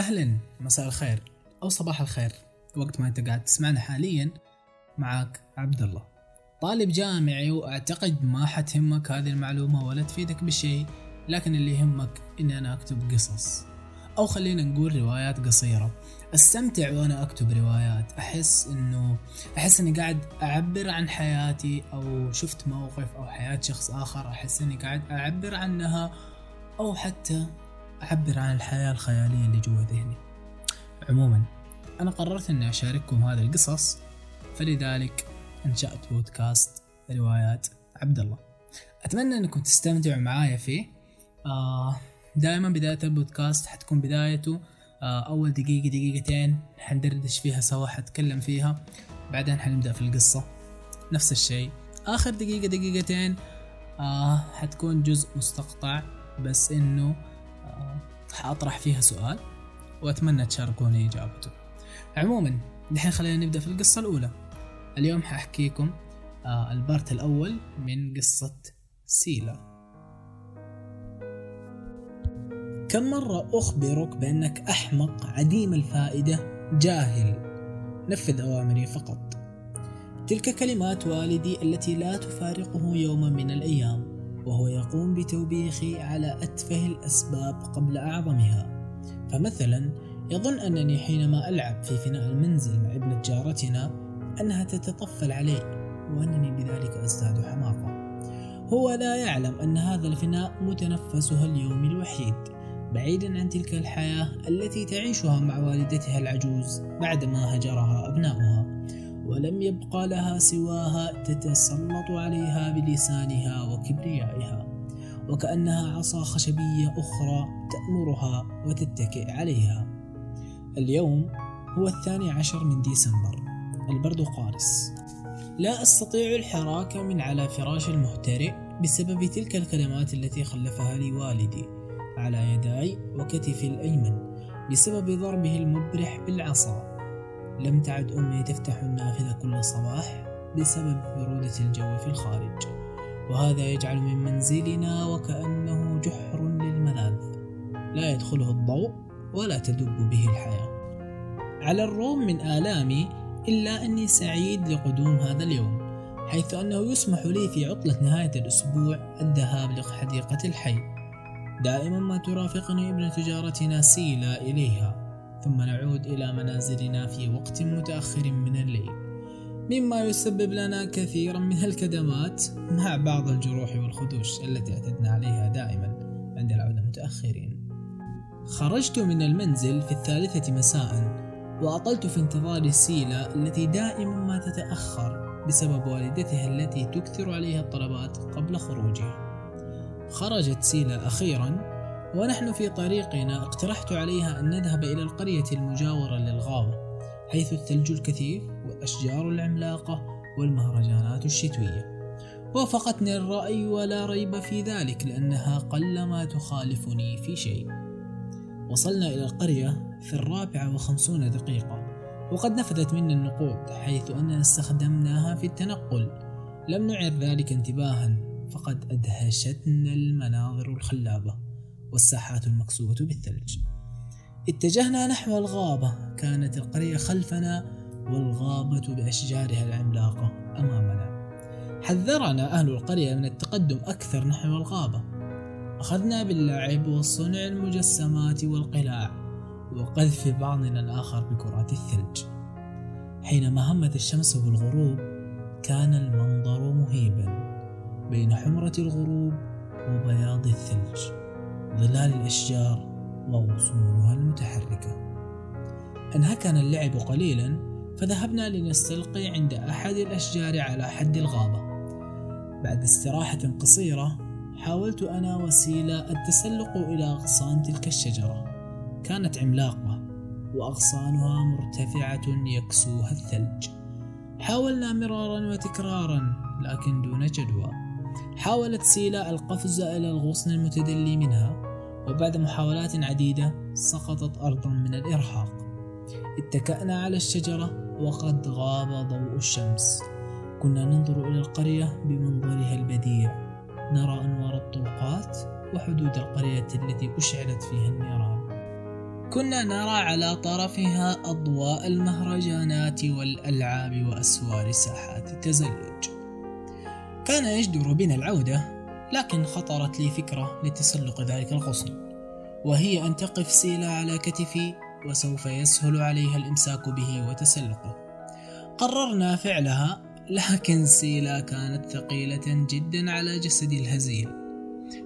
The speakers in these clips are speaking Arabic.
أهلا. مساء الخير أو صباح الخير وقت ما أنت قاعد تسمعنا حاليا معك عبد الله طالب جامعي وأعتقد ما حتهمك هذه المعلومة ولا تفيدك بشيء لكن اللي يهمك إني أنا أكتب قصص. أو خلينا نقول روايات قصيرة. أستمتع وأنا أكتب روايات. أحس إنه أحس إني قاعد أعبر عن حياتي أو شفت موقف أو حياة شخص آخر. أحس إني قاعد أعبر عنها أو حتى أعبر عن الحياة الخيالية اللي جوا ذهني. عموما أنا قررت إني أشارككم هذه القصص فلذلك أنشأت بودكاست روايات عبد الله أتمنى إنكم تستمتعوا معايا فيه. آه دائما بداية البودكاست حتكون بدايته. آه، أول دقيقة دقيقتين حندردش فيها سوا حتكلم فيها. بعدين حنبدأ في القصة. نفس الشيء. آخر دقيقة دقيقتين آه حتكون جزء مستقطع بس إنه حأطرح فيها سؤال وأتمنى تشاركوني إجابته. عموما دحين خلينا نبدأ في القصة الأولى. اليوم حأحكيكم آه البارت الأول من قصة سيلا. كم مرة أخبرك بأنك أحمق عديم الفائدة جاهل؟ نفذ أوامري فقط. تلك كلمات والدي التي لا تفارقه يوما من الأيام. وهو يقوم بتوبيخي على أتفه الأسباب قبل أعظمها. فمثلا يظن أنني حينما ألعب في فناء المنزل مع ابنة جارتنا أنها تتطفل علي وأنني بذلك أزداد حماقة. هو لا يعلم أن هذا الفناء متنفسها اليومي الوحيد بعيدا عن تلك الحياة التي تعيشها مع والدتها العجوز بعدما هجرها أبناؤها. ولم يبقى لها سواها تتسلط عليها بلسانها وكبريائها وكأنها عصا خشبية أخرى تأمرها وتتكئ عليها. اليوم هو الثاني عشر من ديسمبر البرد قارس. لا أستطيع الحراك من على فراش المهترئ بسبب تلك الكلمات التي خلفها لي والدي على يداي وكتفي الأيمن بسبب ضربه المبرح بالعصا. لم تعد أمي تفتح النافذة كل صباح بسبب برودة الجو في الخارج وهذا يجعل من منزلنا وكأنه جحر للملاذ. لا يدخله الضوء ولا تدب به الحياة. على الرغم من آلامي إلا أني سعيد لقدوم هذا اليوم حيث أنه يسمح لي في عطلة نهاية الأسبوع الذهاب لحديقة الحي. دائما ما ترافقني ابنة جارتنا سيلا إليها. ثم نعود إلى منازلنا في وقت متأخر من الليل. مما يسبب لنا كثيرا من الكدمات مع بعض الجروح والخدوش التي اعتدنا عليها دائما عند العودة متأخرين. خرجت من المنزل في الثالثة مساء وأطلت في انتظار سيلا التي دائما ما تتأخر بسبب والدتها التي تكثر عليها الطلبات قبل خروجها. خرجت سيلا أخيرا ونحن في طريقنا اقترحت عليها أن نذهب إلى القرية المجاورة للغابة حيث الثلج الكثيف والأشجار العملاقة والمهرجانات الشتوية. وافقتني الرأي ولا ريب في ذلك لأنها قلما تخالفني في شيء. وصلنا إلى القرية في الرابعة وخمسون دقيقة وقد نفذت منا النقود حيث أننا استخدمناها في التنقل. لم نعر ذلك انتباها فقد أدهشتنا المناظر الخلابة. والساحات المكسوة بالثلج. اتجهنا نحو الغابة. كانت القرية خلفنا والغابة بأشجارها العملاقة أمامنا. حذرنا أهل القرية من التقدم أكثر نحو الغابة. أخذنا باللعب وصنع المجسمات والقلاع وقذف بعضنا الآخر بكرات الثلج. حينما همت الشمس بالغروب كان المنظر مهيبا بين حمرة الغروب وبياض الثلج. ظلال الأشجار وغصونها المتحركة. أنهكنا اللعب قليلا فذهبنا لنستلقي عند أحد الأشجار على حد الغابة. بعد استراحة قصيرة حاولت أنا وسيلة التسلق إلى أغصان تلك الشجرة. كانت عملاقة وأغصانها مرتفعة يكسوها الثلج. حاولنا مرارا وتكرارا لكن دون جدوى. حاولت سيلا القفز إلى الغصن المتدلي منها وبعد محاولات عديدة سقطت أرضا من الإرهاق. اتكأنا على الشجرة وقد غاب ضوء الشمس. كنا ننظر إلى القرية بمنظرها البديع. نرى أنوار الطرقات وحدود القرية التي أشعلت فيها النيران. كنا نرى على طرفها أضواء المهرجانات والألعاب وأسوار ساحات التزلج. كان يجدر بنا العودة لكن خطرت لي فكرة لتسلق ذلك الغصن وهي أن تقف سيلا على كتفي وسوف يسهل عليها الإمساك به وتسلقه. قررنا فعلها لكن سيلا كانت ثقيلة جدا على جسدي الهزيل.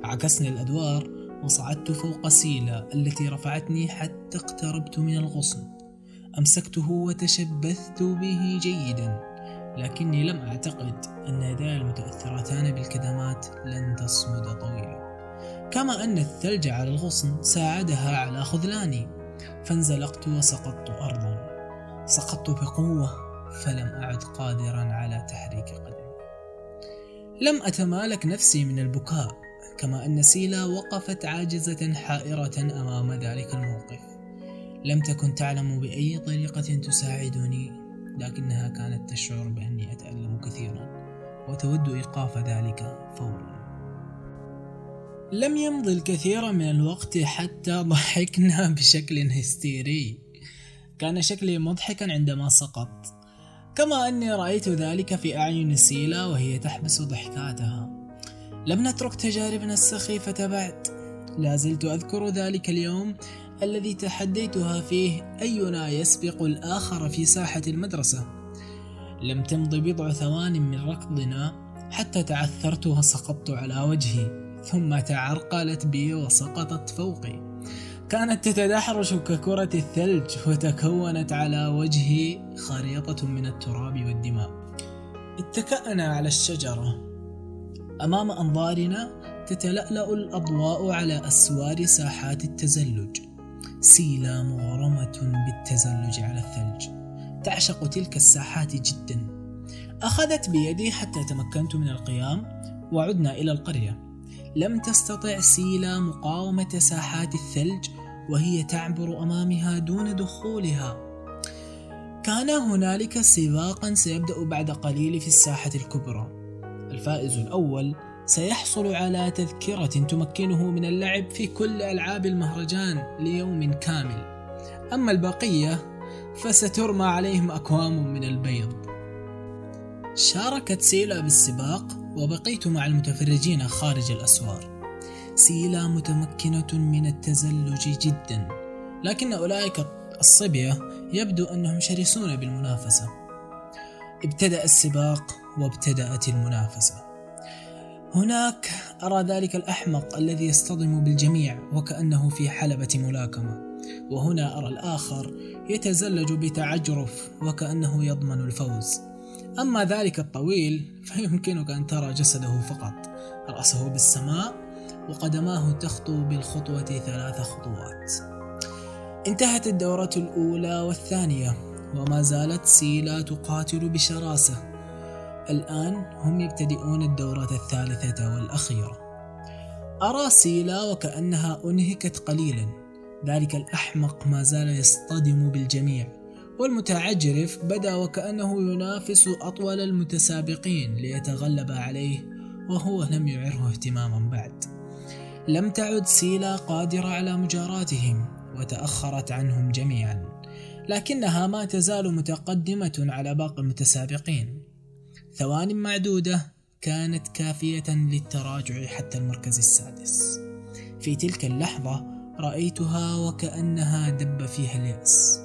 عكسني الأدوار وصعدت فوق سيلا التي رفعتني حتى اقتربت من الغصن. أمسكته وتشبثت به جيدا. لكني لم أعتقد أن يداي المتأثرتان بالكدمات لن تصمد طويلا. كما أن الثلج على الغصن ساعدها على خذلاني فانزلقت وسقطت أرضا. سقطت بقوة فلم أعد قادرا على تحريك قدمي. لم أتمالك نفسي من البكاء كما أن سيلا وقفت عاجزة حائرة أمام ذلك الموقف. لم تكن تعلم بأي طريقة تساعدني لكنها كانت تشعر بأني أتألم كثيرا وتود إيقاف ذلك فورا. لم يمض الكثير من الوقت حتى ضحكنا بشكل هستيري. كان شكلي مضحكا عندما سقط كما أني رأيت ذلك في أعين سيلا وهي تحبس ضحكاتها. لم نترك تجاربنا السخيفة بعد. لا زلت أذكر ذلك اليوم الذي تحديتها فيه أينا يسبق الآخر في ساحة المدرسة؟ لم تمض بضع ثوان من ركضنا حتى تعثرت وسقطت على وجهي ثم تعرقلت بي وسقطت فوقي. كانت تتدحرج ككرة الثلج وتكونت على وجهي خريطة من التراب والدماء. اتكأنا على الشجرة. أمام أنظارنا تتلألأ الأضواء على أسوار ساحات التزلج. سيلا مغرمة بالتزلج على الثلج تعشق تلك الساحات جدا أخذت بيدي حتى تمكنت من القيام وعدنا إلى القرية لم تستطع سيلا مقاومة ساحات الثلج وهي تعبر أمامها دون دخولها. كان هنالك سباقا سيبدأ بعد قليل في الساحة الكبرى. الفائز الأول سيحصل على تذكرة تمكنه من اللعب في كل ألعاب المهرجان ليوم كامل. أما البقية فسترمى عليهم أكوام من البيض. شاركت سيلا بالسباق وبقيت مع المتفرجين خارج الأسوار سيلا متمكنة من التزلج جدا لكن أولئك الصبية يبدو أنهم شرسون بالمنافسة ابتدأ السباق وابتدأت المنافسة هناك أرى ذلك الأحمق الذي يصطدم بالجميع وكأنه في حلبة ملاكمة. وهنا أرى الآخر يتزلج بتعجرف وكأنه يضمن الفوز. أما ذلك الطويل فيمكنك أن ترى جسده فقط. رأسه بالسماء وقدماه تخطو بالخطوة ثلاث خطوات. انتهت الدورة الأولى والثانية وما زالت سيلا تقاتل بشراسة. الآن هم يبتدئون الدورة الثالثة والأخيرة. أرى سيلا وكأنها أنهكت قليلا ذلك الأحمق ما زال يصطدم بالجميع. والمتعجرف بدا وكأنه ينافس أطول المتسابقين ليتغلب عليه وهو لم يعره اهتماما بعد. لم تعد سيلا قادرة على مجاراتهم وتأخرت عنهم جميعا. لكنها ما تزال متقدمة على باقي المتسابقين. ثوان معدودة كانت كافية للتراجع حتى المركز السادس. في تلك اللحظة رأيتها وكأنها دب فيها اليأس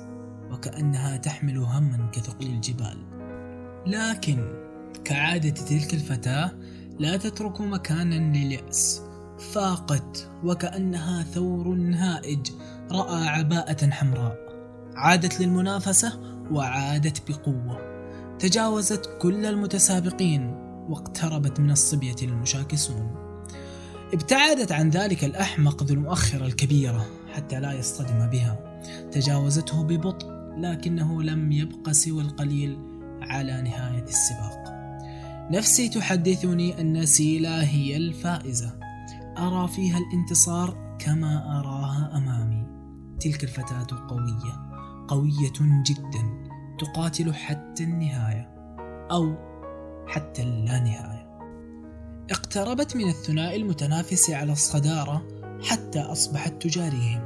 وكأنها تحمل هما كثقل الجبال. لكن كعادة تلك الفتاة لا تترك مكانا لليأس فاقت وكأنها ثور هائج رأى عباءة حمراء. عادت للمنافسة وعادت بقوة. تجاوزت كل المتسابقين واقتربت من الصبية المشاكسون. ابتعدت عن ذلك الأحمق ذو المؤخرة الكبيرة حتى لا يصطدم بها. تجاوزته ببطء لكنه لم يبق سوى القليل على نهاية السباق. نفسي تحدثني أن سيلا هي الفائزة. أرى فيها الانتصار كما أراها أمامي. تلك الفتاة قوية قوية جدا. تقاتل حتى النهاية أو حتى اللانهاية اقتربت من الثنائي المتنافس على الصدارة حتى أصبحت تجاريهم.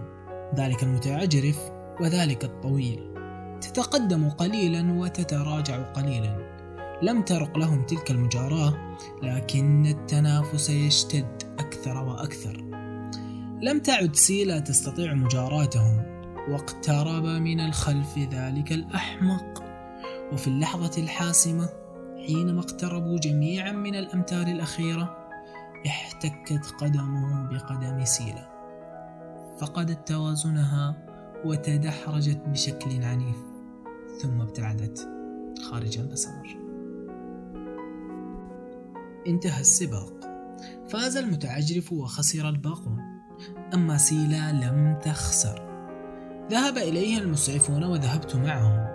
ذلك المتعجرف وذلك الطويل. تتقدم قليلا وتتراجع قليلا. لم ترق لهم تلك المجاراة لكن التنافس يشتد أكثر وأكثر. لم تعد سيلا تستطيع مجاراتهم. واقترب من الخلف ذلك الأحمق. وفي اللحظة الحاسمة حينما اقتربوا جميعا من الأمتار الأخيرة احتكت قدمه بقدم سيلا. فقدت توازنها وتدحرجت بشكل عنيف ثم ابتعدت خارج المسار انتهى السباق. فاز المتعجرف وخسر الباقون. أما سيلا لم تخسر. ذهب إليها المسعفون وذهبت معهم.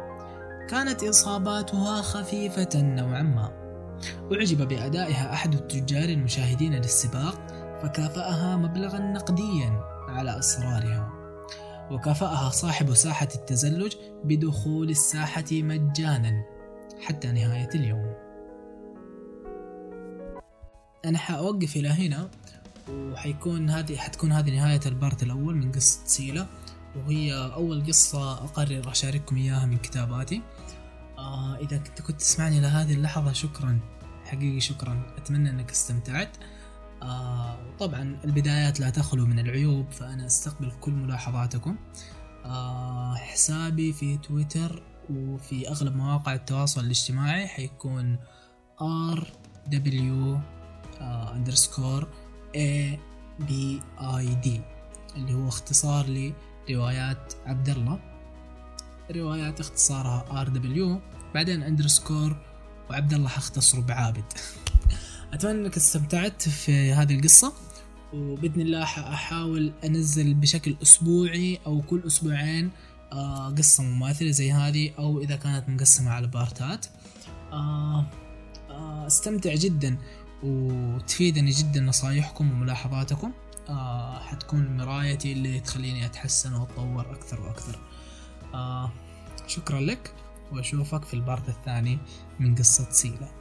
كانت إصاباتها خفيفة نوعا ما. أعجب بأدائها أحد التجار المشاهدين للسباق فكافأها مبلغا نقديا على إصرارها وكافأها صاحب ساحة التزلج بدخول الساحة مجانا حتى نهاية اليوم. أنا حأوقف إلى هنا وحيكون هذه حتكون هذه نهاية البارت الأول من قصة سيلا. وهي أول قصة أقرر أشارككم إياها من كتاباتي. آه إذا كنت كنت تسمعني لهذه اللحظة شكرا. حقيقي شكرا. أتمنى أنك استمتعت. آه طبعا البدايات لا تخلو من العيوب فأنا أستقبل كل ملاحظاتكم. آه حسابي في تويتر وفي أغلب مواقع التواصل الاجتماعي حيكون R W اندرسكور A B I D اللي هو اختصار لروايات عبد الله روايات اختصارها RW بعدين underscore وعبد الله حختصره بعابد أتمنى إنك استمتعت في هذه القصة وبإذن الله أحاول أنزل بشكل أسبوعي أو كل أسبوعين آه قصة مماثلة زي هذه أو إذا كانت مقسمة على بارتات. آه آه أستمتع جدا وتفيدني جدا نصايحكم وملاحظاتكم. آه حتكون مرايتي اللي تخليني أتحسن وأتطور أكثر وأكثر. آه شكرا لك وأشوفك في البارت الثاني من قصة سيلا.